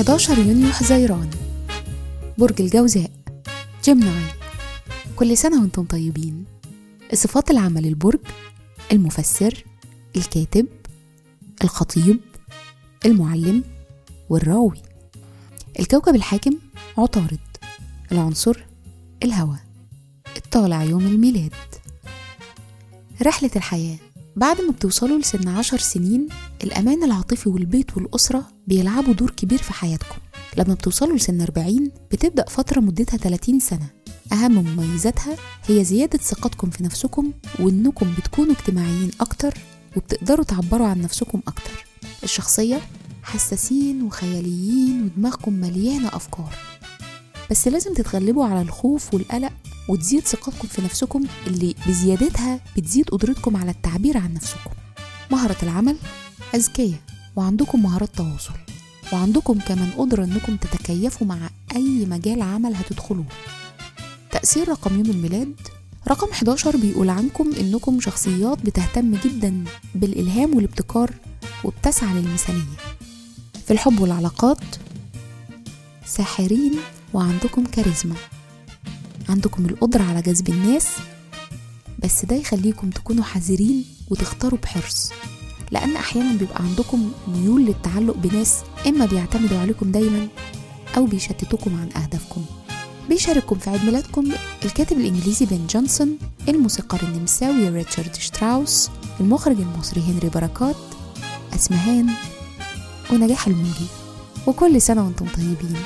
11 يونيو حزيران. برج الجوزاء. جيمناي كل سنة وأنتم طيبين. صفات العمل البرج المفسر الكاتب الخطيب المعلم والراوي. الكوكب الحاكم عطارد. العنصر الهواء. الطالع يوم الميلاد. رحلة الحياة بعد ما بتوصلوا لسن عشر سنين الأمان العاطفي والبيت والأسرة بيلعبوا دور كبير في حياتكم. لما بتوصلوا لسن 40 بتبدأ فترة مدتها 30 سنة. أهم مميزاتها هي زيادة ثقتكم في نفسكم وإنكم بتكونوا اجتماعيين أكتر وبتقدروا تعبروا عن نفسكم أكتر. الشخصية حساسين وخياليين ودماغكم مليانة أفكار. بس لازم تتغلبوا على الخوف والقلق وتزيد ثقتكم في نفسكم اللي بزيادتها بتزيد قدرتكم على التعبير عن نفسكم. مهرة العمل أذكياء وعندكم مهارات تواصل وعندكم كمان قدرة إنكم تتكيفوا مع أي مجال عمل هتدخلوه. تأثير رقم يوم الميلاد رقم 11 بيقول عنكم إنكم شخصيات بتهتم جدا بالإلهام والابتكار وبتسعى للمثالية في الحب والعلاقات ساحرين وعندكم كاريزما. عندكم القدرة على جذب الناس بس ده يخليكم تكونوا حذرين وتختاروا بحرص لأن أحيانا بيبقى عندكم ميول للتعلق بناس إما بيعتمدوا عليكم دايما أو بيشتتوكم عن أهدافكم. بيشارككم في عيد ميلادكم الكاتب الإنجليزي بن جونسون الموسيقار النمساوي ريتشارد شتراوس المخرج المصري هنري بركات أسمهان ونجاح الموجي وكل سنة وأنتم طيبين.